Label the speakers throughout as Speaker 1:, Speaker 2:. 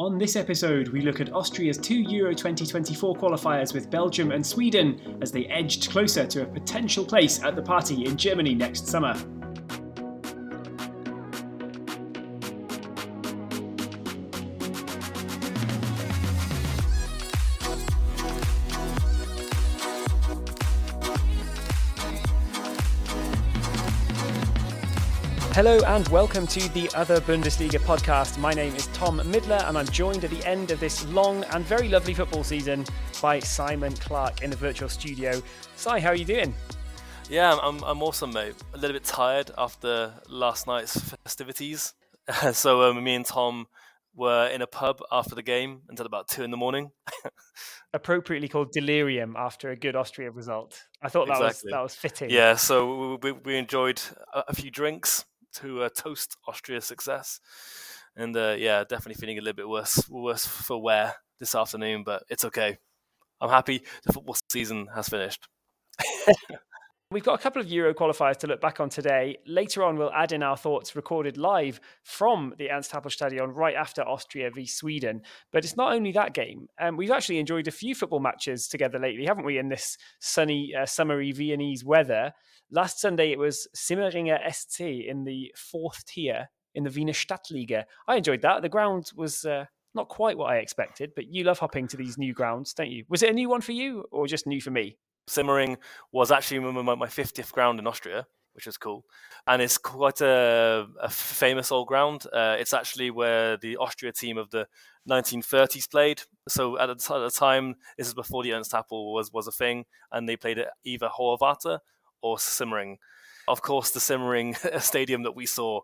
Speaker 1: On this episode, we look at Austria's two Euro 2024 qualifiers with Belgium and Sweden as they edged closer to a potential place at the party in Germany next summer. Hello and welcome to the Other Bundesliga podcast. My name is Tom Midler and I'm joined at the end of this long and very lovely football season by Simon Clark in the virtual studio. Si, how are you doing?
Speaker 2: Yeah, I'm, I'm awesome, mate. A little bit tired after last night's festivities. so um, me and Tom were in a pub after the game until about two in the morning.
Speaker 1: Appropriately called delirium after a good Austria result. I thought that exactly. was that was fitting.
Speaker 2: Yeah, so we, we, we enjoyed a, a few drinks to uh, toast Austria's success. And uh, yeah, definitely feeling a little bit worse, worse for wear this afternoon, but it's okay. I'm happy the football season has finished.
Speaker 1: We've got a couple of Euro qualifiers to look back on today. Later on, we'll add in our thoughts recorded live from the Ernst Happel Stadion right after Austria v Sweden. But it's not only that game. Um, we've actually enjoyed a few football matches together lately, haven't we, in this sunny, uh, summery Viennese weather? Last Sunday, it was Simmeringer SC in the fourth tier in the Wiener Stadtliga. I enjoyed that. The ground was uh, not quite what I expected, but you love hopping to these new grounds, don't you? Was it a new one for you or just new for me?
Speaker 2: Simmering was actually my, my 50th ground in Austria, which is cool. And it's quite a, a famous old ground. Uh, it's actually where the Austria team of the 1930s played. So at the, at the time, this is before the Ernst Happel was, was a thing, and they played at either Hohe or Simmering. Of course, the Simmering stadium that we saw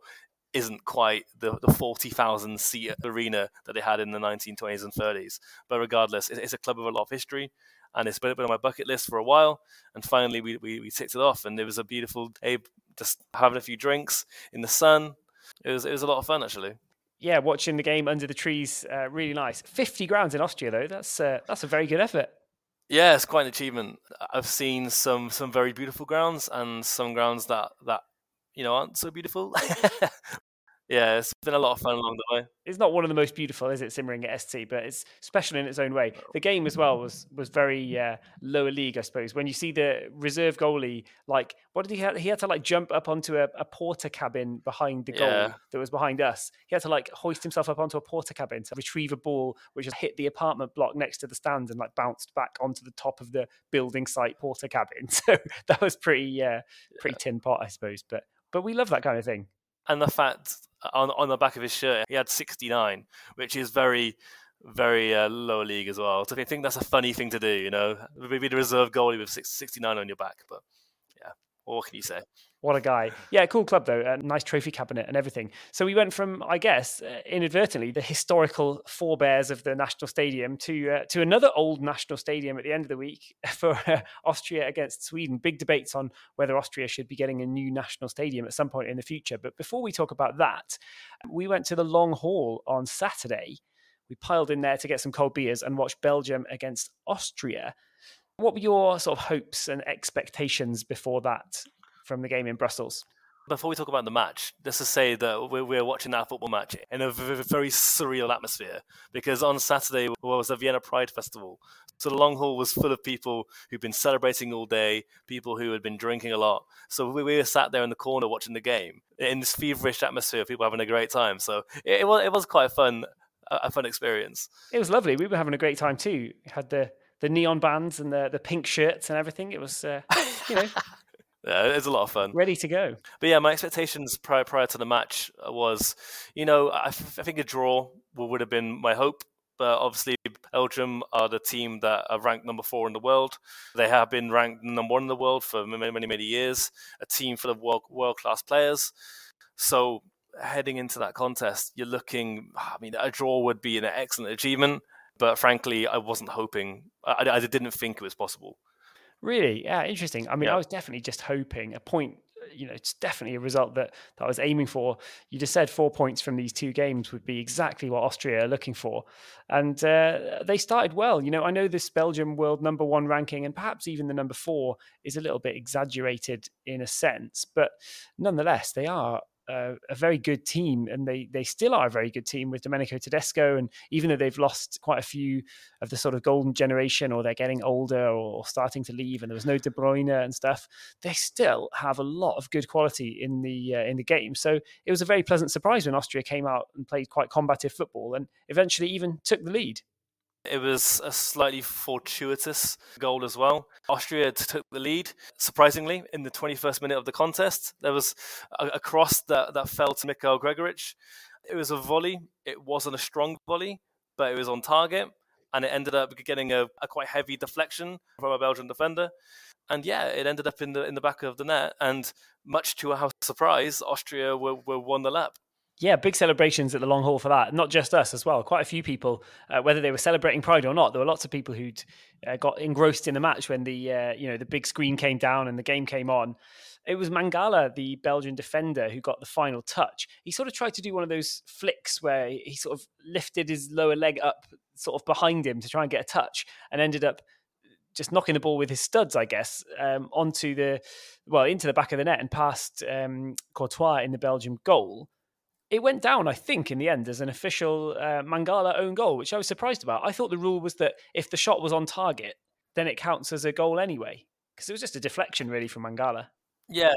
Speaker 2: isn't quite the, the 40,000 seat arena that they had in the 1920s and 30s. But regardless, it's a club with a lot of history and it's been on my bucket list for a while. And finally, we, we, we ticked it off, and it was a beautiful day, just having a few drinks in the sun. It was, it was a lot of fun, actually.
Speaker 1: Yeah, watching the game under the trees, uh, really nice. 50 grounds in Austria, though, that's, uh, that's a very good effort.
Speaker 2: Yeah, it's quite an achievement. I've seen some some very beautiful grounds and some grounds that that you know aren't so beautiful. yeah, it's been a lot of fun along the way.
Speaker 1: It's not one of the most beautiful, is it, Simmeringer SC, but it's special in its own way. The game as well was was very uh, lower league, I suppose. When you see the reserve goalie, like what did he have? He had to like jump up onto a, a cabin behind the goal yeah. that was behind us. He had to like hoist himself up onto a porter cabin to retrieve a ball which had hit the apartment block next to the stand and like bounced back onto the top of the building site porter cabin. So that was pretty uh, pretty yeah. tin pot, I suppose. But but we love that kind of thing
Speaker 2: and the fact on on the back of his shirt he had 69, which is very very uh, lower league as well. So I think that's a funny thing to do, you know, maybe the reserve goalie with 69 on your back, but yeah, what can you say?
Speaker 1: What a guy. Yeah, cool club though. A nice trophy cabinet and everything. So we went from, I guess, uh, inadvertently, the historical forebears of the national stadium to uh, to another old national stadium at the end of the week for uh, Austria against Sweden. Big debates on whether Austria should be getting a new national stadium at some point in the future. But before we talk about that, we went to the Long Hall on Saturday. We piled in there to get some cold beers and watch Belgium against Austria. What were your sort of hopes and expectations before that from the game in Brussels.
Speaker 2: Before we talk about the match, let's just say that we're, we're watching that football match in a very surreal atmosphere because on Saturday was the Vienna Pride Festival. So the Long Hall was full of people who'd been celebrating all day, people who had been drinking a lot. So we, we were sat there in the corner watching the game in this feverish atmosphere, people having a great time. So it, it was it was quite a fun, a fun experience.
Speaker 1: It was lovely. We were having a great time too. Had the the neon bands and the the pink shirts and everything. It was, uh, you know.
Speaker 2: Yeah, it's a lot of fun.
Speaker 1: Ready to go.
Speaker 2: But yeah, my expectations prior prior to the match was, you know, I, f- I think a draw would have been my hope. But obviously, Belgium are the team that are ranked number four in the world. They have been ranked number one in the world for many, many, many years. A team full of world world class players. So heading into that contest, you're looking. I mean, a draw would be an excellent achievement. But frankly, I wasn't hoping. I, I didn't think it was possible.
Speaker 1: Really? Yeah, interesting. I mean, yeah. I was definitely just hoping a point. You know, it's definitely a result that, that I was aiming for. You just said four points from these two games would be exactly what Austria are looking for. And uh, they started well. You know, I know this Belgium world number one ranking and perhaps even the number four is a little bit exaggerated in a sense, but nonetheless, they are a, a, very good team, and they they still are a very good team with Domenico Tedesco. And even though they've lost quite a few of the sort of golden generation, or they're getting older or starting to leave, and there was no De Bruyne and stuff, they still have a lot of good quality in the uh, in the game. So it was a very pleasant surprise when Austria came out and played quite combative football, and eventually even took the lead.
Speaker 2: It was a slightly fortuitous goal as well. Austria took the lead, surprisingly, in the 21st minute of the contest. There was a, a cross that, that fell to Michael Gregoritsch. It was a volley. It wasn't a strong volley, but it was on target. And it ended up getting a, a quite heavy deflection from a Belgian defender. And yeah, it ended up in the in the back of the net. And much to our surprise, Austria were, were won the lap
Speaker 1: yeah, big celebrations at the Long Hall for that. Not just us as well. Quite a few people, uh, whether they were celebrating Pride or not, there were lots of people who'd uh, got engrossed in the match when the uh, you know the big screen came down and the game came on. It was Mangala, the Belgian defender, who got the final touch. He sort of tried to do one of those flicks where he sort of lifted his lower leg up, sort of behind him to try and get a touch, and ended up just knocking the ball with his studs, I guess, um, onto the well into the back of the net and past um, Courtois in the Belgium goal it went down, I think, in the end as an official uh, Mangala own goal, which I was surprised about. I thought the rule was that if the shot was on target, then it counts as a goal anyway, because it was just a deflection really from Mangala.
Speaker 2: Yeah,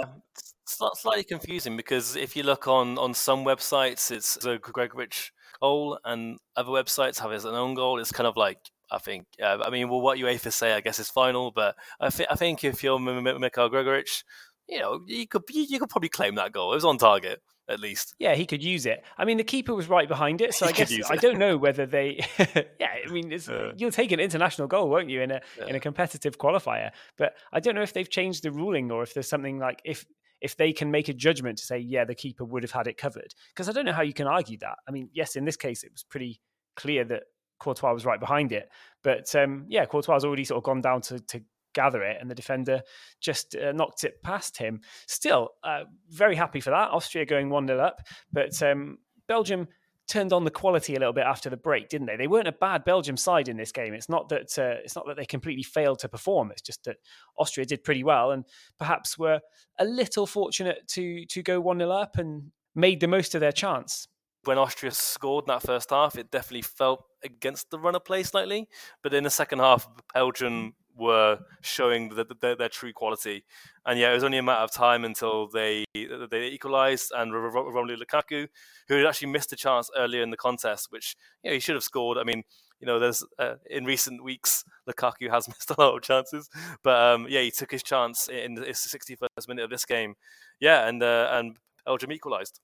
Speaker 2: slightly confusing because if you look on, on some websites, it's a Gregoritsch goal, and other websites have an own goal. It's kind of like I think. Uh, I mean, well, what UEFA say, I guess, is final. But I, th- I think if you're Michael Gregoritsch, you know, you could you could probably claim that goal. It was on target at least.
Speaker 1: Yeah, he could use it. I mean, the keeper was right behind it, so he I guess I don't know whether they. yeah, I mean, uh, you'll take an international goal, won't you, in a yeah. in a competitive qualifier? But I don't know if they've changed the ruling or if there's something like if if they can make a judgment to say, yeah, the keeper would have had it covered, because I don't know how you can argue that. I mean, yes, in this case, it was pretty clear that Courtois was right behind it, but um, yeah, Courtois has already sort of gone down to to gather it, and the defender just uh, knocked it past him. Still, uh, very happy for that. Austria going 1 0 up, but um, Belgium turned on the quality a little bit after the break, didn't they? They weren't a bad Belgium side in this game. It's not that uh, it's not that they completely failed to perform. It's just that Austria did pretty well and perhaps were a little fortunate to to go one 0 up and made the most of their chance.
Speaker 2: When Austria scored in that first half, it definitely felt against the run of play slightly. But in the second half, Belgium were showing the, the, their true quality. And yeah, it was only a matter of time until they they equalised and Romelu Lukaku, who had actually missed a chance earlier in the contest, which you know, he should have scored. I mean, you know, there's uh, in recent weeks Lukaku has missed a lot of chances, but um, yeah, he took his chance in the 61st minute of this game. Yeah, and uh, and Belgium equalised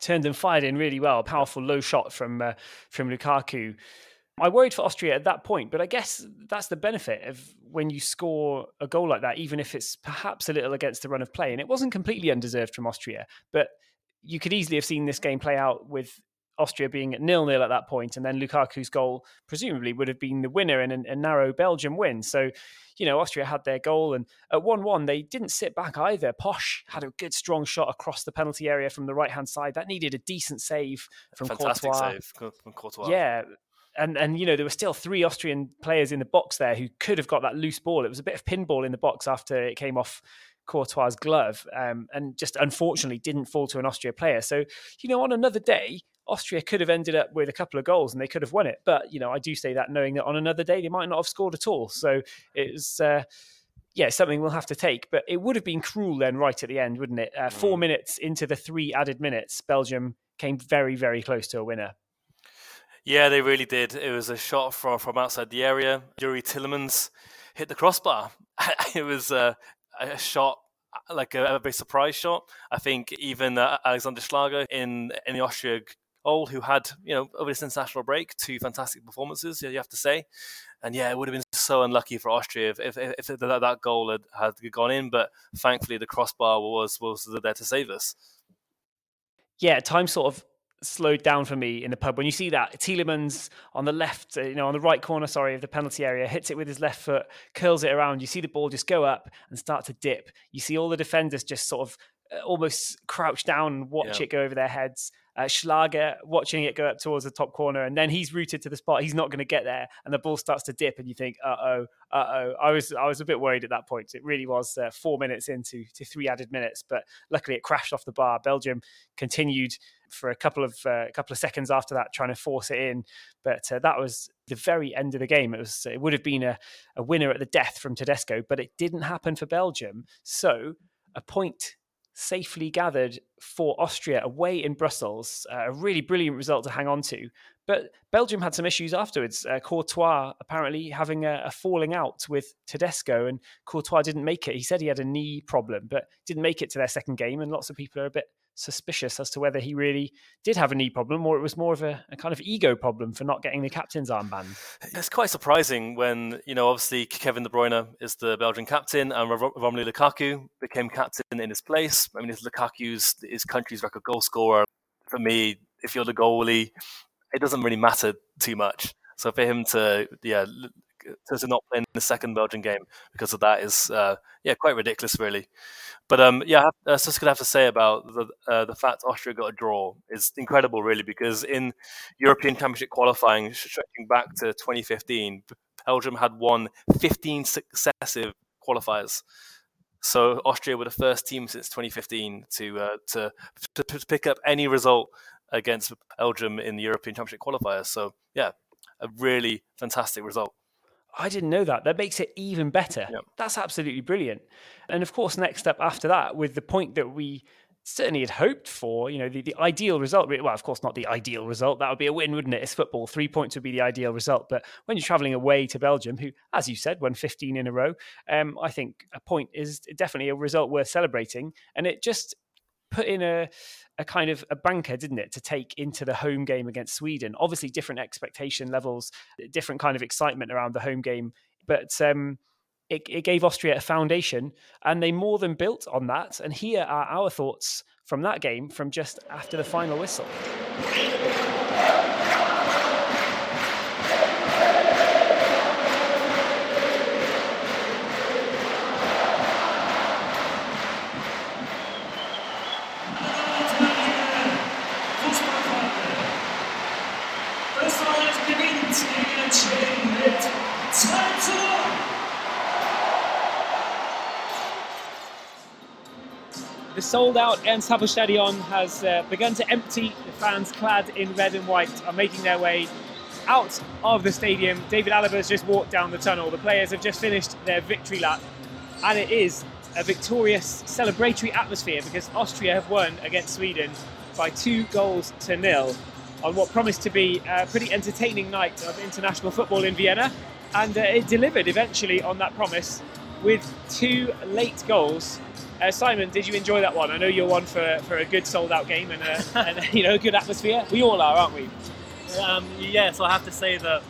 Speaker 1: turned and fired in really well. Powerful low shot from uh, from Lukaku. I worried for Austria at that point, but I guess that's the benefit of when you score a goal like that, even if it's perhaps a little against the run of play. And it wasn't completely undeserved from Austria, but you could easily have seen this game play out with Austria being at nil nil at that point, and then Lukaku's goal presumably would have been the winner in a, a narrow Belgium win. So, you know, Austria had their goal, and at one one they didn't sit back either. Posch had a good strong shot across the penalty area from the right hand side that needed a decent save from
Speaker 2: Fantastic
Speaker 1: Courtois.
Speaker 2: save from Courtois.
Speaker 1: Yeah, and and you know there were still three Austrian players in the box there who could have got that loose ball. It was a bit of pinball in the box after it came off Courtois' glove, um, and just unfortunately didn't fall to an Austria player. So you know on another day. Austria could have ended up with a couple of goals and they could have won it. But, you know, I do say that knowing that on another day they might not have scored at all. So it's, uh, yeah, something we'll have to take. But it would have been cruel then, right at the end, wouldn't it? Uh, four mm. minutes into the three added minutes, Belgium came very, very close to a winner.
Speaker 2: Yeah, they really did. It was a shot from from outside the area. Youri Tielemans hit the crossbar. it was uh, a shot like a, a very surprise shot. I think even uh, Alexander Schlager in in the Austria goal, who had you know over this international break two fantastic performances, you have to say. And yeah, it would have been so unlucky for Austria if if, if that, that goal had, had gone in. But thankfully, the crossbar was was there to save us.
Speaker 1: Yeah, time sort of slowed down for me in the pub when you see that Tielemans on the left, uh, you know, on the right corner, sorry, of the penalty area, hits it with his left foot, curls it around. You see the ball just go up and start to dip. You see all the defenders just sort of uh, almost crouch down and watch yeah. it go over their heads. uh, Schlager watching it go up towards the top corner, and then he's rooted to the spot. He's not going to get there, and the ball starts to dip, and you think, uh oh, uh oh. I was I was a bit worried at that point. It really was uh, four minutes into to three added minutes, but luckily it crashed off the bar. Belgium continued for a couple of uh, couple of seconds after that, trying to force it in. But uh, that was the very end of the game. It was it would have been a, a winner at the death from Tedesco, but it didn't happen for Belgium. So a point safely gathered for Austria away in Brussels. Uh, a really brilliant result to hang on to. But Belgium had some issues afterwards. Uh, Courtois apparently having a, a, falling out with Tedesco, and Courtois didn't make it. He said he had a knee problem, but didn't make it to their second game. And lots of people are a bit suspicious as to whether he really did have a knee problem or it was more of a, a, kind of ego problem for not getting the captain's armband.
Speaker 2: It's quite surprising when, you know, obviously Kevin De Bruyne is the Belgian captain and Romelu Lukaku became captain in his place. I mean, it's Lukaku's his country's record goal scorer. For me, if you're the goalie, it doesn't really matter too much. So for him to, yeah, to not play in the second Belgian game because of that is, uh, yeah, quite ridiculous, really. But um, yeah, I was just gonna have to say about the uh, the fact Austria got a draw is incredible, really, because in European Championship qualifying, stretching back to 2015, Belgium had won 15 successive qualifiers. So Austria were the first team since 2015 to uh, to, to, to pick up any result against Belgium in the European Championship qualifiers. So yeah, a really fantastic result.
Speaker 1: I didn't know that. That makes it even better. Yep. That's absolutely brilliant. And of course, next up after that, with the point that we certainly had hoped for, you know, the, the ideal result. Well, of course, not the ideal result. That would be a win, wouldn't it? It's football. Three points would be the ideal result. But when you're traveling away to Belgium, who, as you said, won 15 in a row, um, I think a point is definitely a result worth celebrating. And it just put in a a kind of a banker, didn't it, to take into the home game against Sweden? Obviously, different expectation levels, different kind of excitement around the home game, but um, it, it gave Austria a foundation, and they more than built on that. And here are our thoughts from that game from just after the final whistle. Out Ernst Happel Stadion has uh, begun to empty. The fans clad in red and white are making their way out of the stadium. David Alaba has just walked down the tunnel. The players have just finished their victory lap, and it is a victorious celebratory atmosphere because Austria have won against Sweden by two goals to nil on what promised to be a pretty entertaining night of international football in Vienna. And uh, it delivered eventually on that promise with two late goals uh, Simon, did you enjoy that one? I know you're one for, for a good sold out game and, a, and you know a good atmosphere. We all are, aren't we?
Speaker 3: Um, yeah, so I have to say that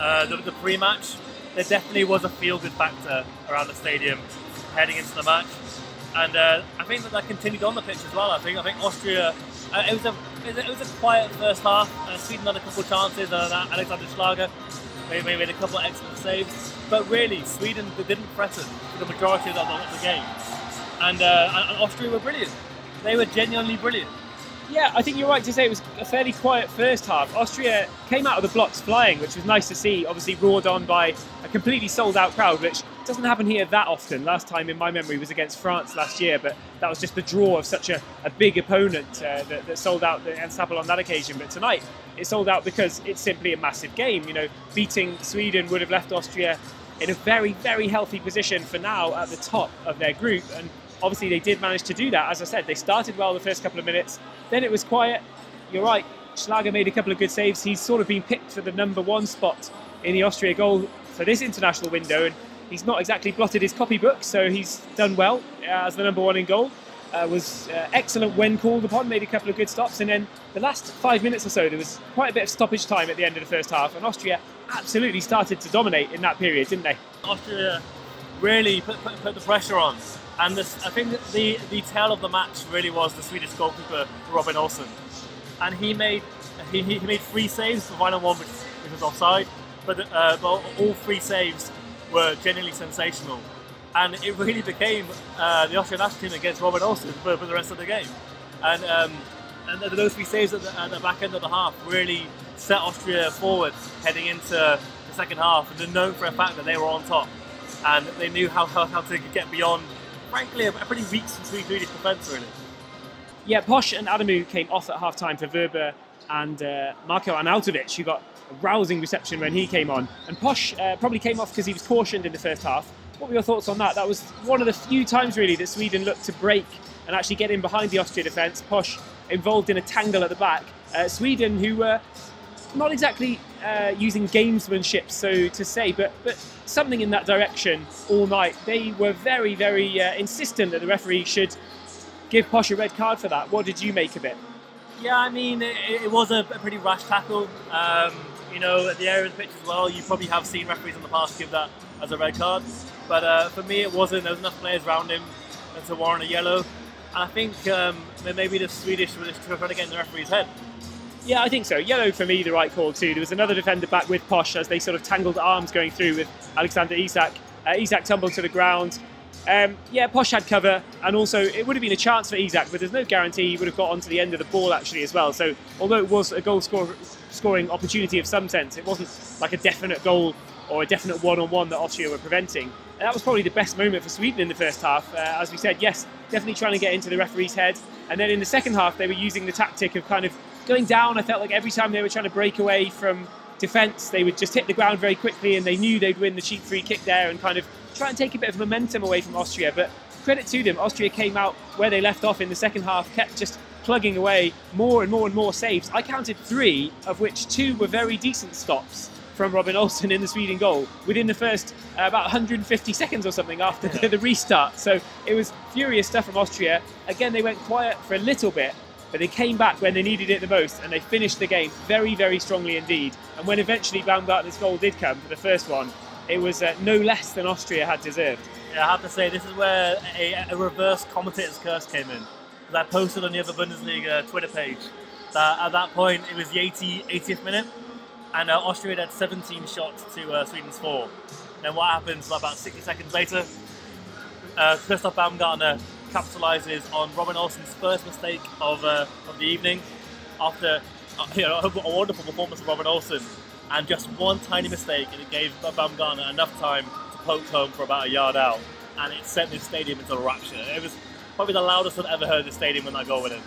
Speaker 3: uh, the, the pre-match, there definitely was a feel-good factor around the stadium heading into the match, and uh, I think that that continued on the pitch as well. I think I think Austria, uh, it was a it was a quiet first half. Uh, Sweden had a couple of chances. Uh, Alexander Schlager maybe made a couple of excellent saves, but really Sweden didn't threaten for the majority of the, of the game and, uh, and Austria were brilliant. They were genuinely brilliant.
Speaker 1: Yeah, I think you're right to say it was a fairly quiet first half. Austria came out of the blocks flying, which was nice to see. Obviously, roared on by a completely sold out crowd, which doesn't happen here that often. Last time in my memory was against France last year, but that was just the draw of such a, a big opponent uh, that, that, sold out the Ernst Happel on that occasion. But tonight, it sold out because it's simply a massive game. You know, beating Sweden would have left Austria in a very, very healthy position for now at the top of their group. And obviously they did manage to do that. As I said, they started well the first couple of minutes. Then it was quiet. You're right. Schlager made a couple of good saves. He's sort of been picked for the number one spot in the Austria goal for this international window, and he's not exactly blotted his copybook, so he's done well as the number one in goal. Uh, was uh, excellent when called upon, made a couple of good stops, and then the last five minutes or so, there was quite a bit of stoppage time at the end of the first half, and Austria absolutely started to dominate in that period, didn't they?
Speaker 3: Austria really put, put, put the pressure on. And this, I think the the tale of the match really was the Swedish goalkeeper Robin Olsen, and he made he, he made three saves. The final one, which, which was offside, but, uh, but all three saves were genuinely sensational, and it really became uh, the Austrian national team against Robin Olsen for, for, the rest of the game. And um,
Speaker 2: and those three saves at the, at the, back end of the half really set Austria forward heading into the second half. And they're known for a fact that they were on top and they knew how, how, how to get beyond, frankly, a, pretty weak Swedish defence, really.
Speaker 1: Yeah, Posch and Adamu came off at half time for Wöber and uh, Marko Arnautovic, who got a rousing reception when he came on. And Posch uh, probably came off because he was cautioned in the first half. What were your thoughts on that? That was one of the few times, really, that Sweden looked to break and actually get in behind the Austria defence. Posch involved in a tangle at the back. Uh, Sweden, who were not exactly uh, using gamesmanship, so to say, but, but something in that direction all night. They were very, very uh, insistent that the referee should give Posch a red card for that. What did you make of it?
Speaker 2: Yeah, I mean, it, it was a, a, pretty rash tackle. Um, you know, at the area of the pitch as well, you probably have seen referees in the past give that as a red card. But uh, for me, it wasn't. There was enough players around him to warrant a yellow. And I think um, maybe the Swedish were just trying to get in the referee's head.
Speaker 1: Yeah, I think so. Yellow for me, the right call too. There was another defender back with Posch as they sort of tangled arms going through with Alexander Isak. Uh, Isak tumbled to the ground. Um, yeah, Posch had cover, and also it would have been a chance for Isak, but there's no guarantee he would have got onto the end of the ball actually as well. So although it was a goal score, scoring opportunity of some sense, it wasn't like a definite goal or a definite one-on-one that Austria were preventing. And that was probably the best moment for Sweden in the first half. Uh, as we said, yes, definitely trying to get into the referee's head. And then in the second half, they were using the tactic of kind of going down. I felt like every time they were trying to break away from defence, they would just hit the ground very quickly, and they knew they'd win the cheap free kick there and kind of try and take a bit of momentum away from Austria. But credit to them, Austria came out where they left off in the second half, kept just plugging away more and more and more saves. I counted three, of which two were very decent stops from Robin Olsen in the Sweden goal within the first uh, about 150 seconds or something after the, the restart. So it was furious stuff from Austria. Again, they went quiet for a little bit, but they came back when they needed it the most and they finished the game very, very strongly indeed. And when eventually Baumgartner's goal did come for the first one, it was uh, no less than Austria had deserved.
Speaker 2: Yeah, I have to say, this is where a, a reverse commentator's curse came in. Because I posted on the other Bundesliga Twitter page that at that point it was the 80, 80th minute and uh, Austria had 17 shots to uh, Sweden's 4. Then what happens about 60 seconds later? Uh, Christoph Baumgartner capitalises on Robin Olsen's first mistake of, uh, of the evening after uh, you know, a wonderful performance of Robin Olsen and just one tiny mistake and it gave Baumgartner enough time to poke home for about a yard out and it sent this stadium into a rapture. It was probably the loudest I've ever heard the stadium when that goal went in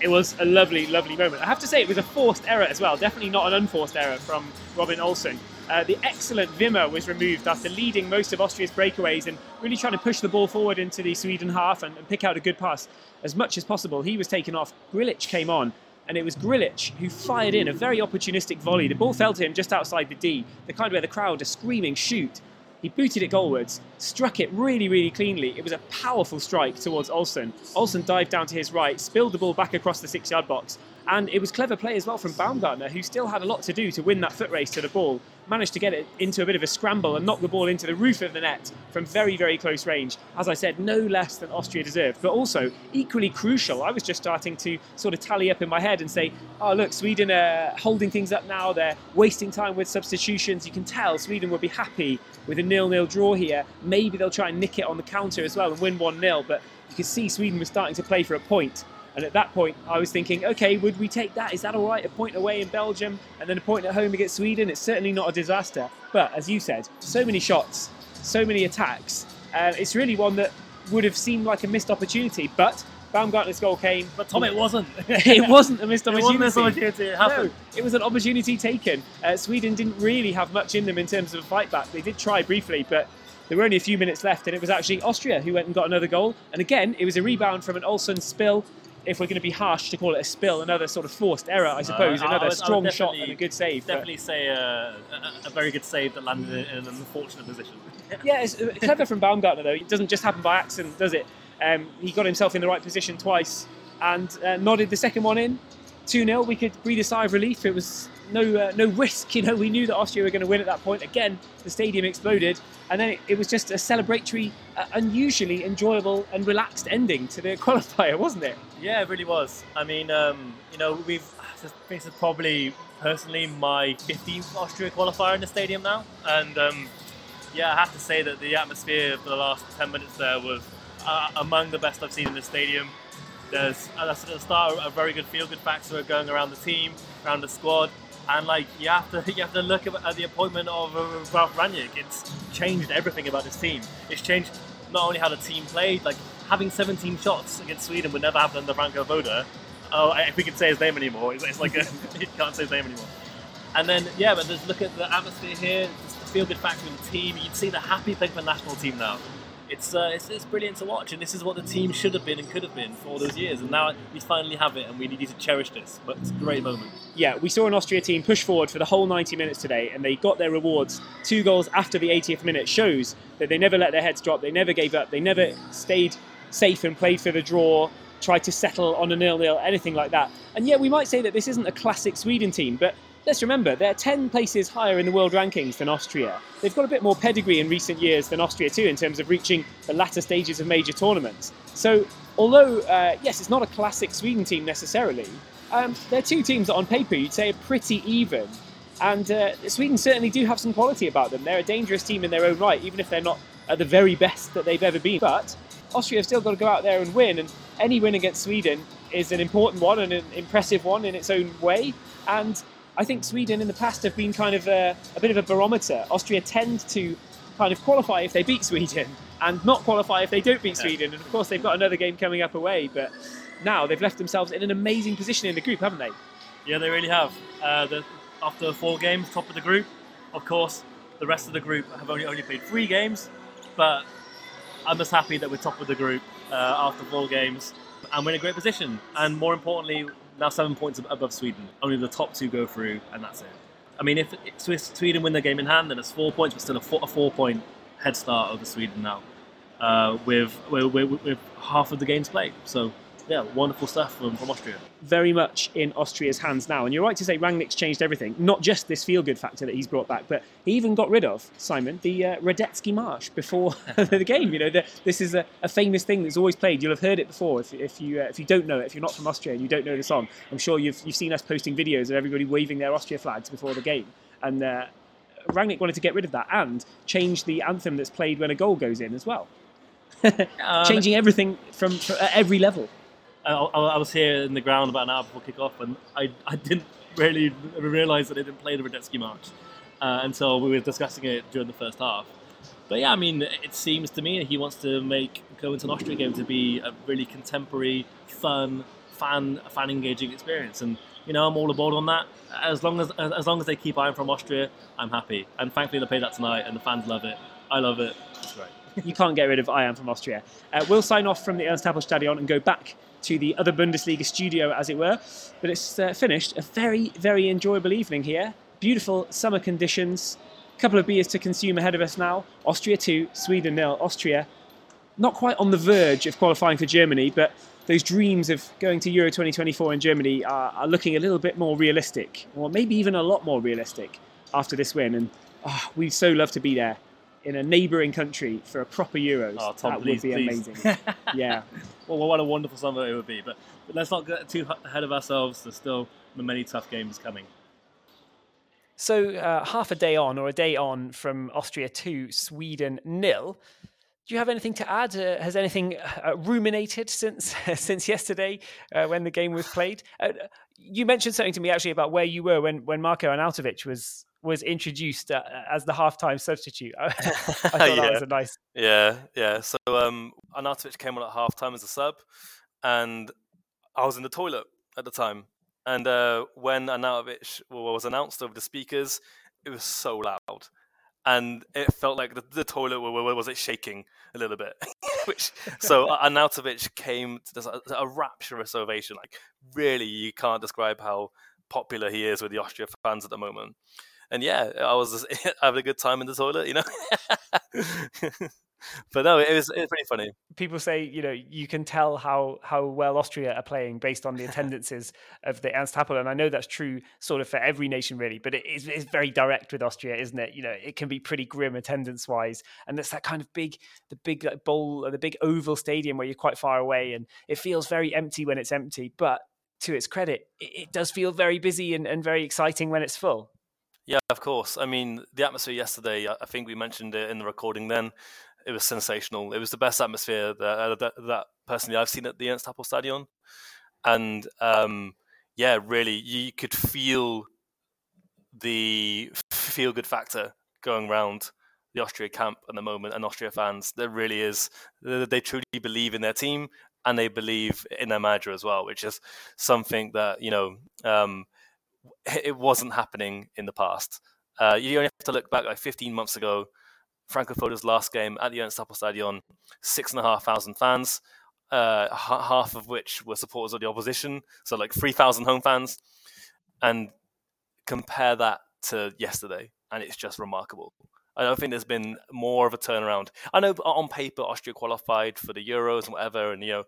Speaker 1: it was a lovely, lovely moment. I have to say, it was a forced error as well. Definitely not an unforced error from Robin Olsen. Uh, the excellent Wimmer was removed after leading most of Austria's breakaways and really trying to push the ball forward into the Sweden half and, and pick out a good pass as much as possible. He was taken off. Grillitsch came on, and it was Grillitsch who fired in a very opportunistic volley. The ball fell to him just outside the D, the kind where the crowd are screaming, shoot. He booted it goalwards, struck it really, really cleanly. It was a powerful strike towards Olsen. Olsen dived down to his right, spilled the ball back across the six yard box, and it was clever play as well from Baumgartner, who still had a lot to do to win that foot race to the ball. Managed to get it into a bit of a scramble and knock the ball into the roof of the net from very, very close range. As I said, no less than Austria deserved, but also equally crucial. I was just starting to sort of tally up in my head and say, oh, look, Sweden are holding things up now. They're wasting time with substitutions. You can tell Sweden will be happy with a nil-nil draw here. Maybe they'll try and nick it on the counter as well and win 1 0, but you could see Sweden was starting to play for a point. And at that point, I was thinking, okay, would we take that? Is that all right? A point away in Belgium and then a point at home against Sweden? It's certainly not a disaster. But as you said, so many shots, so many attacks. Uh, it's really one that would have seemed like a missed opportunity. But Baumgartner's goal came.
Speaker 2: But Tom, it wasn't.
Speaker 1: it wasn't a missed opportunity.
Speaker 2: It wasn't a opportunity. It happened.
Speaker 1: No, it was an opportunity taken. Uh, Sweden didn't really have much in them in terms of a fight back. They did try briefly, but there were only a few minutes left, and it was actually Austria who went and got another goal. And again, it was a rebound from an Olsen spill if we're going to be harsh to call it a spill, another sort of forced error, I suppose. Uh, another I would, strong shot and a good save.
Speaker 2: Definitely say a, a, very good save that landed in an unfortunate position.
Speaker 1: yeah, it's uh, clever from Baumgartner though. It doesn't just happen by accident, does it? Um, he got himself in the right position twice and uh, nodded the second one in. 2 0, we could breathe a sigh of relief. It was no uh, no risk, you know. We knew that Austria were going to win at that point. Again, the stadium exploded, and then it, it was just a celebratory, uh, unusually enjoyable and relaxed ending to the qualifier, wasn't it?
Speaker 2: Yeah, it really was. I mean, um, you know, we've this is probably personally my 15th Austria qualifier in the stadium now, and um, yeah, I have to say that the atmosphere for the last 10 minutes there was uh, among the best I've seen in the stadium. There's, as I said at the start, a very good feel-good factor going around the team, around the squad, and like you have to you have to look at the appointment of uh, Ralf Rangnick. It's changed everything about this team. It's changed not only how the team played, like having 17 shots against Sweden would never happen under Franco Foda. Oh, if we can say his name anymore, it's, it's like a, you can't say his name anymore. And then yeah, but just look at the atmosphere here, the feel-good factor in the team. You'd see the happy thing for the national team now it's, uh, it's, it's brilliant to watch, and this is what the team should have been and could have been for all those years. And now we finally have it, and we need to cherish this. But it's a great moment.
Speaker 1: Yeah, we saw an Austria team push forward for the whole 90 minutes today, and they got their rewards. Two goals after the 80th minute shows that they never let their heads drop, they never gave up, they never stayed safe and played for the draw. Tried to settle on a nil-nil, anything like that. And yeah, we might say that this isn't a classic Sweden team, but let's remember they're 10 places higher in the world rankings than Austria. They've got a bit more pedigree in recent years than Austria too in terms of reaching the latter stages of major tournaments. So, although uh, yes, it's not a classic Sweden team necessarily, um, they're two teams that on paper you'd say are pretty even. And uh, Sweden certainly do have some quality about them. They're a dangerous team in their own right, even if they're not at the very best that they've ever been. But Austria have still got to go out there and win, and any win against Sweden is an important one and an impressive one in its own way. And I think Sweden in the past have been kind of a, a bit of a barometer. Austria tend to kind of qualify if they beat Sweden and not qualify if they don't beat Sweden. And of course, they've got another game coming up away, but now they've left themselves in an amazing position in the group, haven't they?
Speaker 2: Yeah, they really have. Uh, the, after four games, top of the group. Of course, the rest of the group have only only played three games, but I'm just happy that we're top of the group uh, after four games, and we're in a great position. And more importantly, now seven points above Sweden. Only the top two go through, and that's it. I mean, if Swiss, Sweden win their game in hand, then it's four points, but still a four, a four point head start over Sweden now, uh, with, with, with half of the games played. So yeah, wonderful stuff from, from Austria.
Speaker 1: Very much in Austria's hands now. And you're right to say Rangnick's changed everything, not just this feel good factor that he's brought back, but he even got rid of, Simon, the uh, Radetzky March before the game. You know, the, this is a, a, famous thing that's always played. You'll have heard it before if, if, you, uh, if you don't know it, if you're not from Austria and you don't know the song. I'm sure you've, you've seen us posting videos of everybody waving their Austria flags before the game. And uh, Rangnick wanted to get rid of that and change the anthem that's played when a goal goes in as well. um, Changing everything from, from at every level.
Speaker 2: I, I, was here in the ground about an hour before kickoff, and I, I didn't really realise that they didn't play the Radetzky March uh, until we were discussing it during the first half. But yeah, I mean, it seems to me he wants to make going to an Austria game to be a really contemporary, fun, fan fan engaging experience, and you know I'm all aboard on that. As long as as long as they keep I am from Austria, I'm happy. And thankfully they played that tonight, and the fans love it. I love it. It's great.
Speaker 1: you can't get rid of I am from Austria. Uh, we'll sign off from the Ernst Happel Stadion and go back to the other Bundesliga studio, as it were. But it's uh, finished. A very, very enjoyable evening here. Beautiful summer conditions. A couple of beers to consume ahead of us now. Austria 2, Sweden nil. Austria not quite on the verge of qualifying for Germany, but those dreams of going to Euro 2024 in Germany are, are looking a little bit more realistic, or maybe even a lot more realistic after this win. And oh, we'd so love to be there in a neighbouring country for a proper Euros. Oh, Tom, that please, would be please. amazing. yeah.
Speaker 2: Well, what a wonderful summer it would be. But, but let's not get too ahead of ourselves. There's still many tough games coming.
Speaker 1: So, uh, half a day on, or a day on from Austria to Sweden nil. Do you have anything to add? Uh, has anything uh, ruminated since since yesterday uh, when the game was played? Uh, you mentioned something to me actually about where you were when when Marko Arnautovic was was introduced uh, as the halftime substitute. I, thought yeah. that was a nice.
Speaker 4: Yeah, yeah. So um, Arnautovic came on at halftime as a sub, and I was in the toilet at the time. And uh, when Arnautovic was announced over the speakers, it was so loud. And it felt like the, the toilet was it shaking a little bit. Which so Arnautovic came to a, a rapturous ovation. Like really, you can't describe how popular he is with the Austria fans at the moment and yeah, I was just having a good time in the toilet, you know. but no, it was it was pretty funny.
Speaker 1: People say you know you can tell how how well Austria are playing based on the attendances of the Ernst Happel, and I know that's true sort of for every nation really, but it is it's very direct with Austria, isn't it? You know, it can be pretty grim attendance wise, and it's that kind of big the big like, bowl, the big oval stadium where you're quite far away, and it feels very empty when it's empty, but to its credit, it, it does feel very busy and, and very exciting when it's full.
Speaker 4: Yeah, of course. I mean, the atmosphere yesterday, I think we mentioned it in the recording then, it was sensational. It was the best atmosphere that, uh, that, that
Speaker 2: personally I've seen at the Ernst Happel Stadion, and um, yeah, really you could feel the feel good factor going around the Austria camp at the moment and Austria fans. There really is. They truly believe in their team and they believe in their manager as well, which is something that you know um, it wasn't happening in the past. Uh, you only have to look back like 15 months ago. Franco Foda's last game at the Ernst Happel Stadion, six and a half thousand fans, uh, half of which were supporters of the opposition, so like 3,000 home fans, and compare that to yesterday, and it's just remarkable. I don't think there's been more of a turnaround. I know on paper Austria qualified for the Euros and whatever, and you know,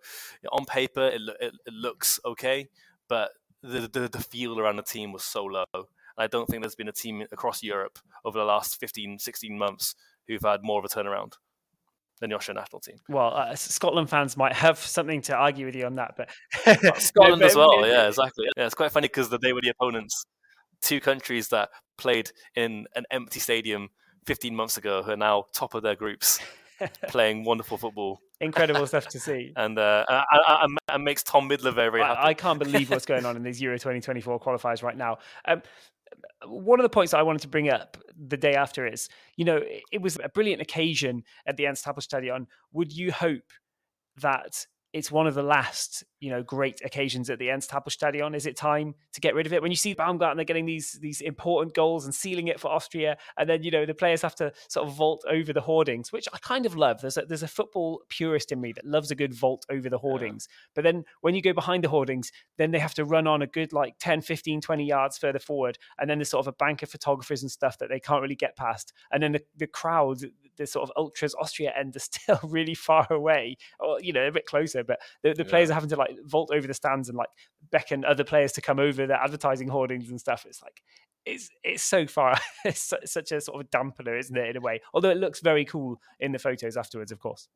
Speaker 2: on paper it, it, it looks okay, but the, the, the feel around the team was so low. And I don't think there's been a team across Europe over the last 15, 16 months who've had more of a turnaround than the Austrian national team.
Speaker 1: Well, uh, Scotland fans might have something to argue with you on that, but
Speaker 2: Scotland no, but, as well. Yeah, exactly. Yeah, it's quite funny because they were the opponents. Two countries that played in an empty stadium 15 months ago who are now top of their groups, playing wonderful football.
Speaker 1: Incredible stuff to see.
Speaker 2: and uh, and makes Tom Midler very, happy.
Speaker 1: I, I, can't believe what's going on in these Euro 2024 qualifiers right now. Um, one of the points I wanted to bring up the day after is, you know, it was a brilliant occasion at the Ernst Happel Stadion. Would you hope that it's one of the last, you know, great occasions at the Ernst Happel Stadion. Is it time to get rid of it? When you see Baumgartner getting these these important goals and sealing it for Austria, and then you know the players have to sort of vault over the hoardings, which I kind of love. There's a, there's a football purist in me that loves a good vault over the hoardings. Yeah. But then when you go behind the hoardings, then they have to run on a good like 10, 15, 20 yards further forward, and then there's sort of a bank of photographers and stuff that they can't really get past, and then the, the crowd, the sort of ultras Austria end are still really far away, or you know a bit closer but the, the yeah. players are having to like vault over the stands and like beckon other players to come over their advertising hoardings and stuff. It's like it's it's so far. it's such a sort of dampener, isn't it? In a way, although it looks very cool in the photos afterwards, of course.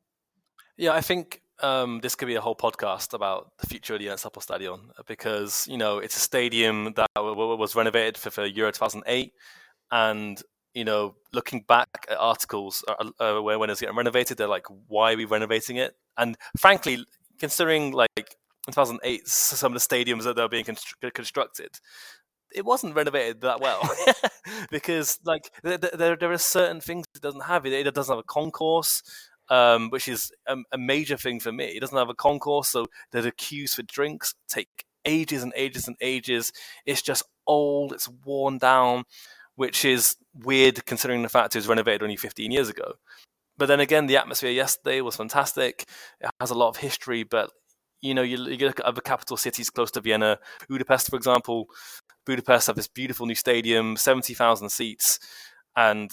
Speaker 2: Yeah, I think um, this could be a whole podcast about the future of the Happel Stadion because you know it's a stadium that was renovated for, for Euro 2008, and you know, looking back at articles uh, uh, when, when it's getting renovated, they're like, why are we renovating it? And frankly, considering like in 2008, some of the stadiums that they're being constru- constructed, it wasn't renovated that well because like there, there, there, are certain things it doesn't have. It, it doesn't have a concourse, um, which is a, a, major thing for me. It doesn't have a concourse, so the queues for drinks take ages and ages and ages. It's just old. It's worn down which is weird considering the fact it was renovated only 15 years ago. But then again, the atmosphere yesterday was fantastic. It has a lot of history, but you know, you, you look at other capital cities close to Vienna, Budapest, for example. Budapest have this beautiful new stadium, 70,000 seats, and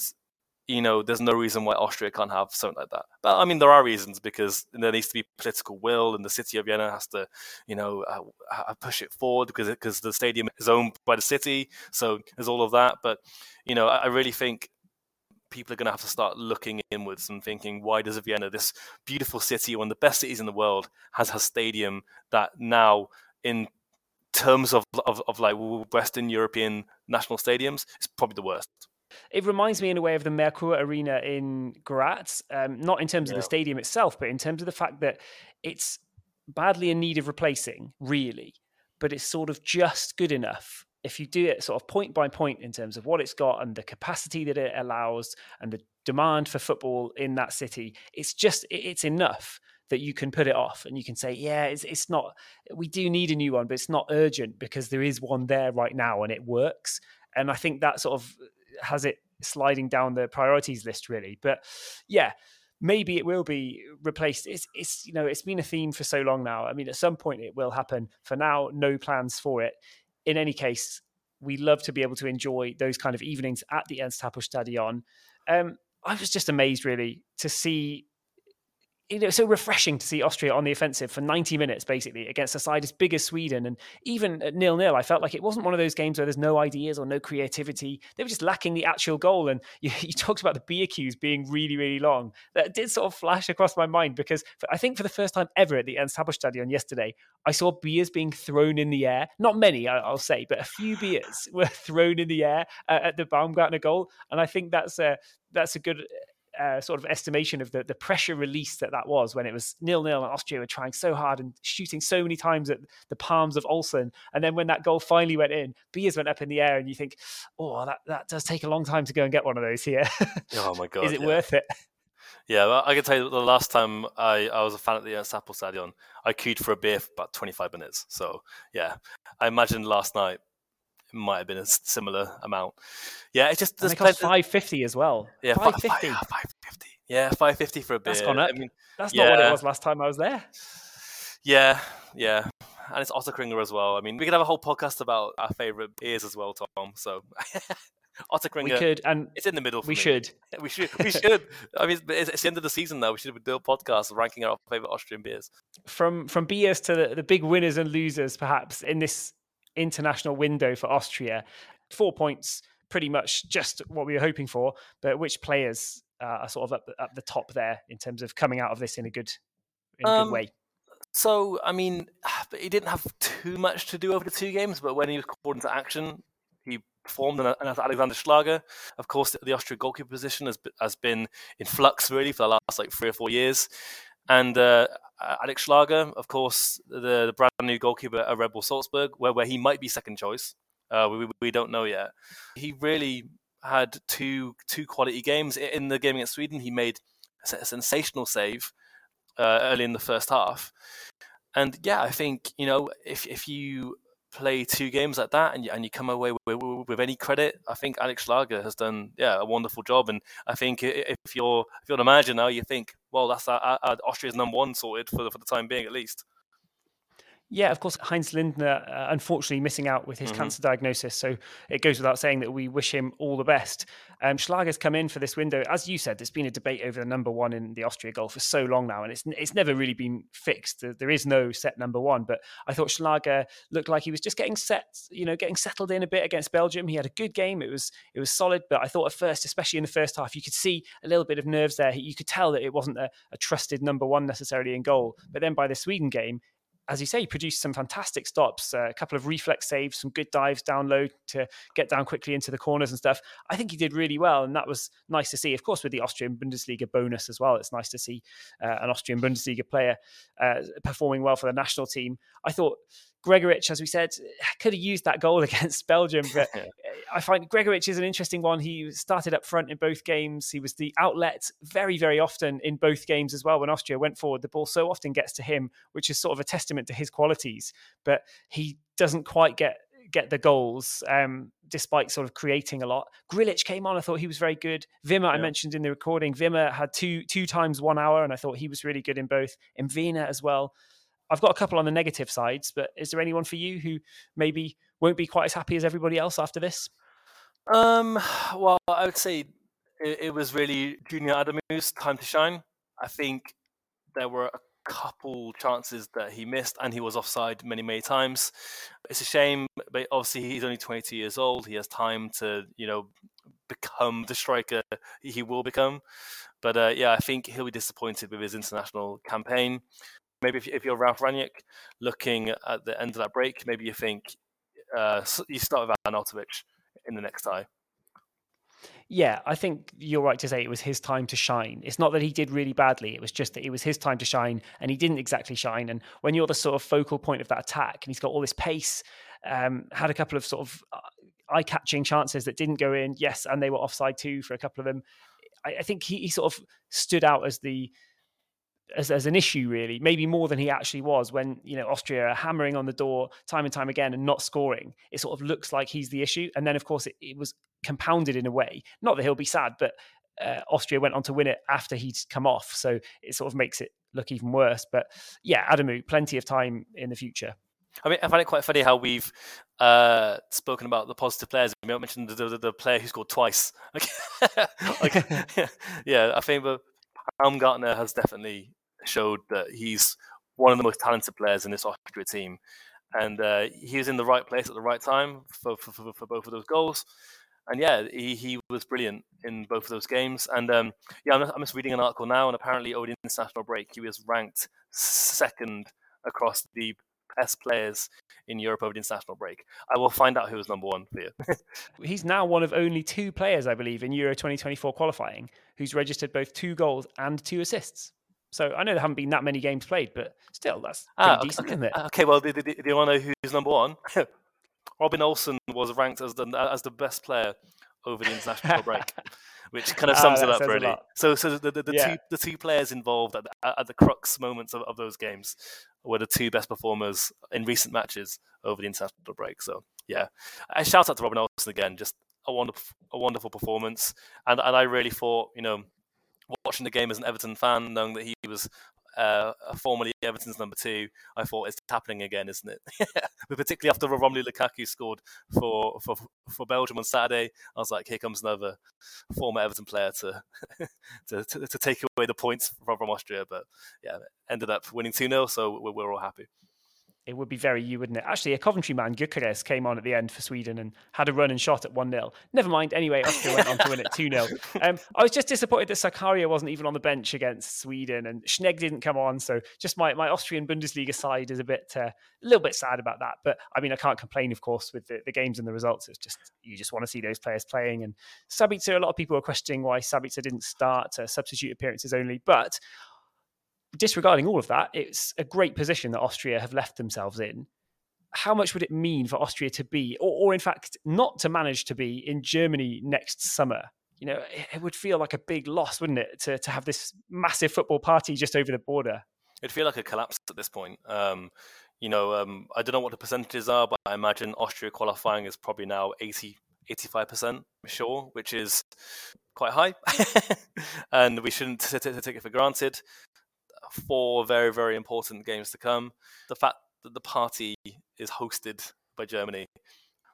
Speaker 2: you know, there's no reason why Austria can't have something like that. But I mean, there are reasons because there needs to be political will, and the city of Vienna has to, you know, uh, uh, push it forward because because the stadium is owned by the city. So there's all of that. But you know, I, I really think people are going to have to start looking inwards and thinking, why does Vienna, this beautiful city, one of the best cities in the world, has a stadium that now in terms of, of, of like Western European national stadiums, is probably the worst.
Speaker 1: It reminds me in a way of the Merkur Arena in Graz, um, not in terms of the stadium itself, but in terms of the fact that it's badly in need of replacing, really, but it's sort of just good enough. If you do it sort of point by point in terms of what it's got and the capacity that it allows and the demand for football in that city, it's just it's enough that you can put it off and you can say, yeah, it's, it's not, we do need a new one, but it's not urgent because there is one there right now and it works. And I think that sort of has it sliding down the priorities list really. But yeah, maybe it will be replaced. It's it's you know it's been a theme for so long now. I mean, at some point it will happen. For now, no plans for it. In any case, we love to be able to enjoy those kind of evenings at the Ernst Happel Stadion. Um, I was just amazed really to see you know, so refreshing to see Austria on the offensive for 90 minutes, basically, against a side as big as Sweden. And even at nil nil, I felt like it wasn't one of those games where there's no ideas or no creativity. They were just lacking the actual goal. And you, you talked about the beer queues being really, really long. That did sort of flash across my mind because I think for the first time ever at the Ernst Happel Stadion yesterday, I saw beers being thrown in the air. Not many, I, will say, but a few beers were thrown in the air uh, at the Baumgartner goal. And I think that's a, that's a good uh, sort of estimation of the, the pressure release that that was when it was nil nil and Austria were trying so hard and shooting so many times at the palms of Olsen. And then when that goal finally went in, Beers went up in the air, and you think, oh, that, that does take a long time to go and get one of those here.
Speaker 2: oh my god,
Speaker 1: is it
Speaker 2: yeah.
Speaker 1: worth it?
Speaker 2: Yeah, well, I can tell you the last time I, I was a fan at the Ernst Happel Stadion, I queued for a beer for about 25 minutes. So, yeah, I imagine last night might have been a similar amount. Yeah, it's just
Speaker 1: there's cost five fifty as well.
Speaker 2: Yeah,
Speaker 1: five fifty.
Speaker 2: Ah, five fifty. Yeah, five fifty for a beer.
Speaker 1: That's gone up. I mean, that's not what it was last time I was there.
Speaker 2: Yeah, yeah, and it's Ottakringer as well. I mean, we could have a whole podcast about our favorite beers as well, Tom. So. Ottakringer.
Speaker 1: We could, and
Speaker 2: it's in the middle.
Speaker 1: we
Speaker 2: me.
Speaker 1: should.
Speaker 2: We should. We should. I mean, it's, it's, the end of the season now. We should do a podcast ranking our favorite Austrian beers.
Speaker 1: From from beers to the, the big winners and losers, perhaps in this international window for Austria. Four points, pretty much just what we were hoping for. But which players uh, are sort of up, up the top there in terms of coming out of this in a good in a um, good way?
Speaker 2: So, I mean, he didn't have too much to do over the two games, but when he was called into action, he performed. And, and Alexander Schlager, of course, the Austria goalkeeper position has has been in flux really for the last like three or four years. And uh, Alex Schlager, of course, the, the, brand new goalkeeper at Red Bull Salzburg, where, where he might be second choice. Uh, we, we don't know yet. He really had two two quality games in the game against Sweden. He made a sensational save uh, early in the first half, and yeah, I think you know if if you play two games like that and you, and you come away with, with, with, any credit, I think Alex Schlager has done yeah a wonderful job. And I think if you're if you're the manager now, you think well that's our, our Austria's number one sorted for the, for the time being at least.
Speaker 1: Yeah, of course, Heinz Lindner, uh, unfortunately, missing out with his mm-hmm. cancer diagnosis. So it goes without saying that we wish him all the best. Um, Schlager's come in for this window. As you said, there's been a debate over the number one in the Austria goal for so long now, and it's it's never really been fixed. There is no set number one, but I thought Schlager looked like he was just getting set, you know, getting settled in a bit against Belgium. He had a good game. It was it was solid, but I thought at first, especially in the first half, you could see a little bit of nerves there. You could tell that it wasn't a, a trusted number one necessarily in goal. But then by the Sweden game, as you say, he produced some fantastic stops, uh, a couple of reflex saves, some good dives down low to get down quickly into the corners and stuff. I think he did really well, and that was nice to see. Of course, with the Austrian Bundesliga bonus as well, it's nice to see uh, an Austrian Bundesliga player uh, performing well for the national team. I thought Gregoritsch, as we said, could have used that goal against Belgium, but I find Gregoritsch is an interesting one. He started up front in both games. He was the outlet very, very often in both games as well. When Austria went forward, the ball so often gets to him, which is sort of a testament to his qualities. But he doesn't quite get get the goals, um, despite sort of creating a lot. Grillitsch came on. I thought he was very good. Wimmer, yeah. I mentioned in the recording, Wimmer had two two times one hour, and I thought he was really good in both. Mwene as well. I've got a couple on the negative sides, but is there anyone for you who maybe won't be quite as happy as everybody else after this?
Speaker 2: Um, well, I would say it, it was really Junior Adamu's time to shine. I think there were a couple chances that he missed, and he was offside many, many times. It's a shame, but obviously he's only 22 years old. He has time to, you know, become the striker he will become. But uh, yeah, I think he'll be disappointed with his international campaign maybe if, if you're Ralf Rangnick looking at the end of that break, maybe you think uh, you start with Arnautovic in the next tie.
Speaker 1: Yeah, I think you're right to say it was his time to shine. It's not that he did really badly. It was just that it was his time to shine and he didn't exactly shine. And when you're the sort of focal point of that attack and he's got all this pace, um, had a couple of sort of uh, eye catching chances that didn't go in. Yes, and they were offside too for a couple of them. I, I think he, he sort of stood out as the as, as an issue, really, maybe more than he actually was when, you know, Austria are hammering on the door time and time again and not scoring. It sort of looks like he's the issue. And then, of course, it, it was compounded in a way. Not that he'll be sad, but uh, Austria went on to win it after he'd come off. So it sort of makes it look even worse. But yeah, Adamu, plenty of time in the future.
Speaker 2: I mean, I find it quite funny how we've uh, spoken about the positive players. We mentioned the, the, the player who scored twice. like, yeah, I think Baumgartner has definitely showed that he's one of the most talented players in this Austria team. And uh, he was in the right place at the right time for, for, for, for both of those goals. And yeah, he, he was brilliant in both of those games. And um, yeah, I'm, I'm just reading an article now, and apparently over the international break, he was ranked second across the best players in Europe over the international break. I will find out who was number one for you.
Speaker 1: He's now one of only two players, I believe, in Euro 2024 qualifying who's registered both two goals and two assists. So I know there haven't been that many games played, but still, that's ah, decent,
Speaker 2: okay.
Speaker 1: isn't it?
Speaker 2: Okay, well, do, do, do you want to know who's number one? Robin Olsen was ranked as the as the best player over the international break, which kind of ah, sums it up really. So, so the, the, the yeah. two the two players involved at the, at the crux moments of, of those games were the two best performers in recent matches over the international break. So, yeah, I shout out to Robin Olsen again, just a wonderful a wonderful performance, and and I really thought you know watching the game as an Everton fan, knowing that he was uh, formerly Everton's number two, I thought it's happening again, isn't it? but particularly after Romelu Lukaku scored for, for for Belgium on Saturday, I was like, here comes another former Everton player to to, to, to, take away the points from, Austria. But yeah, ended up winning 2 0, so we're, we're all happy
Speaker 1: it would be very you, wouldn't it? Actually, a Coventry man, Gyökeres, came on at the end for Sweden and had a run and shot at 1 0. Never mind. Anyway, Austria went on to win it 2 0. Um, I was just disappointed that Zakaria wasn't even on the bench against Sweden and Schnegg didn't come on. So just my, my Austrian Bundesliga side is a bit, uh, a little bit sad about that. But I mean, I can't complain, of course, with the, the games and the results. It's just, you just want to see those players playing. And Sabitzer, a lot of people were questioning why Sabitzer didn't start uh, substitute appearances only. But disregarding all of that, it's a great position that Austria have left themselves in. How much would it mean for Austria to be, or, or in fact, not to manage to be in Germany next summer? You know, it, it would feel like a big loss, wouldn't it, to, to have this massive football party just over the border?
Speaker 2: It'd feel like a collapse at this point. Um, you know, um, I don't know what the percentages are, but I imagine Austria qualifying is probably now 80, 85% sure, which is quite high. and we shouldn't take it for granted four very, very important games to come. The fact that the party is hosted by Germany,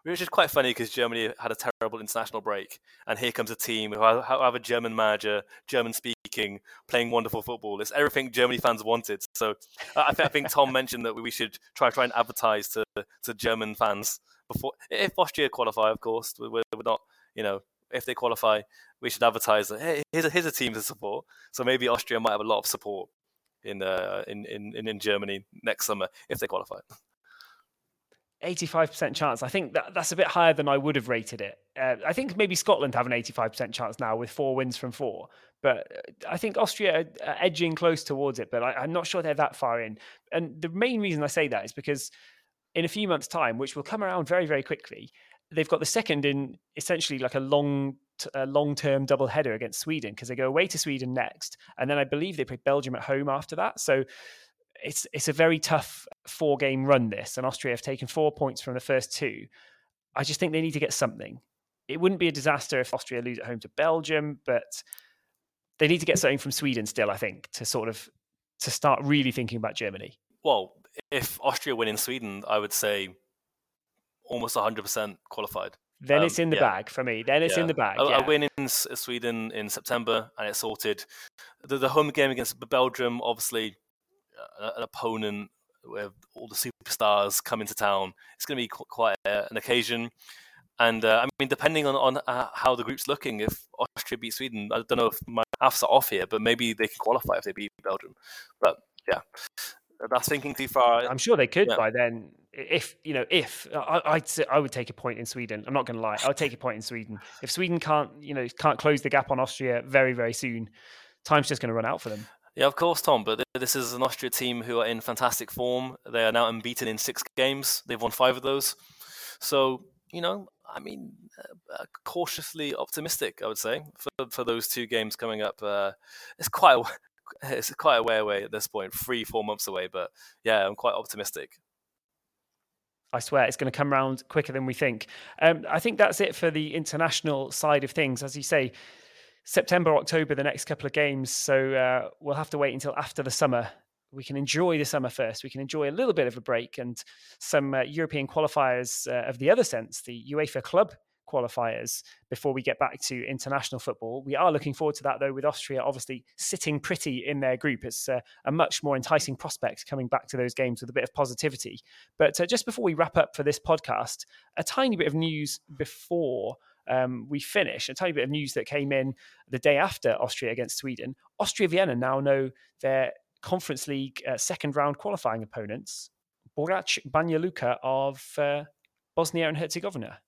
Speaker 2: which is quite funny because Germany had a terrible international break, and here comes a team who have a German manager, German speaking, playing wonderful football. It's everything Germany fans wanted. So I, I think Tom mentioned that we should try try and advertise to to German fans before if Austria qualify, of course. We're, we're not, you know, if they qualify, we should advertise that hey, here's a, here's a team to support. So maybe Austria might have a lot of support in uh, in, in in Germany next summer if they qualify.
Speaker 1: 85% chance. I think that that's a bit higher than I would have rated it. Uh, I think maybe Scotland have an 85% chance now with four wins from four, but uh, I think Austria are edging close towards it, but I, am not sure they're that far in. And the main reason I say that is because in a few months' time, which will come around very, very quickly, they've got the second in essentially like a long long-term double header against Sweden because they go away to Sweden next, and then I believe they play Belgium at home after that. So it's it's a very tough four-game run. This and Austria have taken four points from the first two. I just think they need to get something. It wouldn't be a disaster if Austria lose at home to Belgium, but they need to get something from Sweden still. I think to sort of to start really thinking about Germany.
Speaker 2: Well, if Austria win in Sweden, I would say almost 100% qualified.
Speaker 1: Then um, it's in the yeah. bag for me. Then it's yeah. in the bag.
Speaker 2: A,
Speaker 1: yeah.
Speaker 2: a, win in Sweden in September and it's sorted. The, the home game against Belgium, obviously, uh, an opponent where all the superstars come into town. It's going to be quite a, an occasion. And uh, I mean, depending on, on uh, how the group's looking, if Austria beat Sweden, I don't know if my halves are off here, but maybe they can qualify if they beat Belgium. But yeah, that's thinking too far.
Speaker 1: I'm sure they could yeah. by then. If you know, if I, would I would take a point in Sweden. I'm not going to lie. I would take a point in Sweden. If Sweden can't, you know, can't close the gap on Austria very, very soon, time's just going to run out for them.
Speaker 2: Yeah, of course, Tom. But this is an Austria team who are in fantastic form. They are now unbeaten in six games. They've won five of those. So you know, I mean, uh, cautiously optimistic, I would say, for for those two games coming up. Uh, it's quite a, it's quite a way away at this point, three, four months away. But yeah, I'm quite optimistic.
Speaker 1: I swear it's going to come around quicker than we think. Um, I think that's it for the international side of things. As you say, September, October, the next couple of games. So uh, we'll have to wait until after the summer. We can enjoy the summer first. We can enjoy a little bit of a break and some uh, European qualifiers uh, of the other sense, the UEFA Club qualifiers before we get back to international football. We are looking forward to that, though, with Austria obviously sitting pretty in their group. It's uh, a much more enticing prospect coming back to those games with a bit of positivity. But uh, just before we wrap up for this podcast, a tiny bit of news before. Um, we finish a tiny bit of news that came in the day after Austria against Sweden. Austria Vienna now know their Conference League uh, second round qualifying opponents Borac Banja Luka of uh, Bosnia and Herzegovina.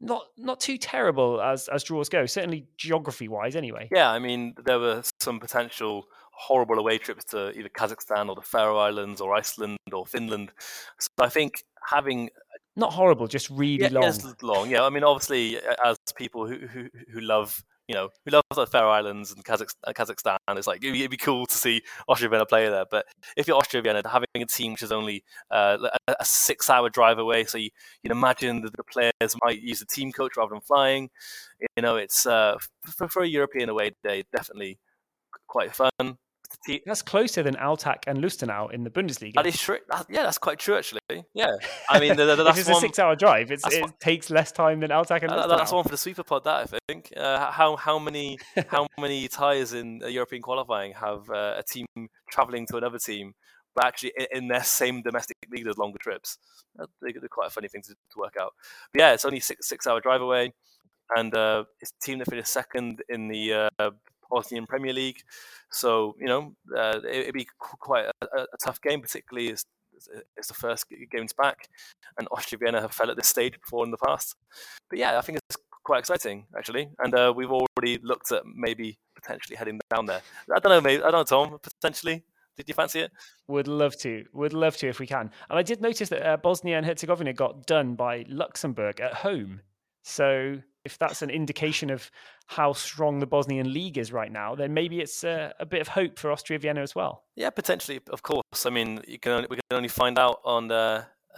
Speaker 1: Not not too terrible as as draws go, certainly geography wise, anyway.
Speaker 2: Yeah, I mean there were some potential horrible away trips to either Kazakhstan or the Faroe Islands or Iceland or Finland. So I think having uh,
Speaker 1: not horrible, just really
Speaker 2: yeah,
Speaker 1: long.
Speaker 2: Long. Yeah, I mean obviously as people who who, who love you know, we love the Faroe Islands and uh, Kazakhstan. It's like it'd be, cool to see Austria Vienna play there. But if you're Austria Vienna, having a team which is only uh, a, six-hour drive away, so you, would imagine that the players might use a team coach rather than flying. You know, it's uh, for, for a European away day, definitely quite fun.
Speaker 1: That's closer than Altach and Lustenau in the Bundesliga.
Speaker 2: That is true. That, yeah, that's quite true actually. Yeah, I mean, the, the, that's
Speaker 1: it's
Speaker 2: one,
Speaker 1: a six-hour drive, it one, takes less time than Altach and Lustenau.
Speaker 2: That's one for the sweeper pod. That I think. Uh, how how many how many ties in European qualifying have uh, a team traveling to another team, but actually in, in their same domestic league, there's longer trips. They're, they're quite a funny thing to, to, work out. But yeah, it's only six six-hour drive away, and uh, it's a team that finished second in the uh, Bosnian Premier League. So you know, uh, it, would be quite a, a, tough game, particularly as it's the first games back, and Austria Vienna have fell at this stage before in the past. But yeah, I think it's quite exciting actually, and uh, we've already looked at maybe potentially heading down there. I don't know, maybe I don't know, Tom. Potentially, did you fancy it?
Speaker 1: Would love to. Would love to if we can. And I did notice that uh, Bosnia and Herzegovina got done by Luxembourg at home. So if that's an indication of how strong the Bosnian league is right now, then maybe it's a, a bit of hope for Austria Vienna as well.
Speaker 2: Yeah, potentially, of course. I mean, you can only, we can only find out on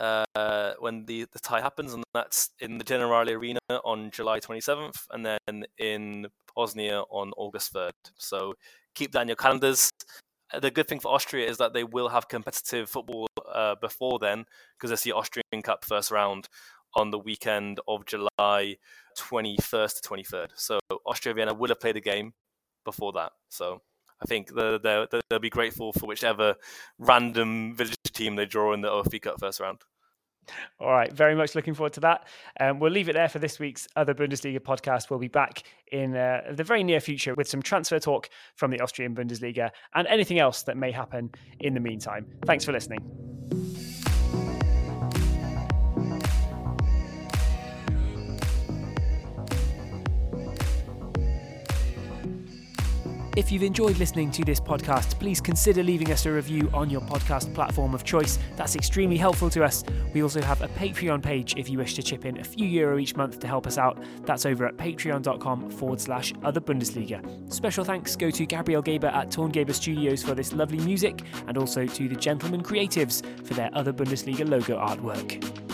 Speaker 2: uh, when the, the tie happens, and that's in the Generali Arena on July 27th, and then in Bosnia on August 3rd. So keep that in your calendars. The good thing for Austria is that they will have competitive football uh, before then, because it's the Austrian Cup first round on the weekend of July 21st to 23rd. So Austria Vienna will have played a game before that. So I think they'll, they'll, they'll be grateful for whichever random village team they draw in the OFB Cup first round.
Speaker 1: All right, very much looking forward to that. Um, we'll leave it there for this week's other Bundesliga podcast. We'll be back in uh, the very near future with some transfer talk from the Austrian Bundesliga and anything else that may happen in the meantime. Thanks for listening. If you've enjoyed listening to this podcast, please consider leaving us a review on your podcast platform of choice. That's extremely helpful to us. We also have a Patreon page if you wish to chip in a few euro each month to help us out. That's over at patreon.com forward slash other Bundesliga. Special thanks go to Gabriel Gaber at Torngaber Studios for this lovely music and also to the Gentlemen Creatives for their other Bundesliga logo artwork.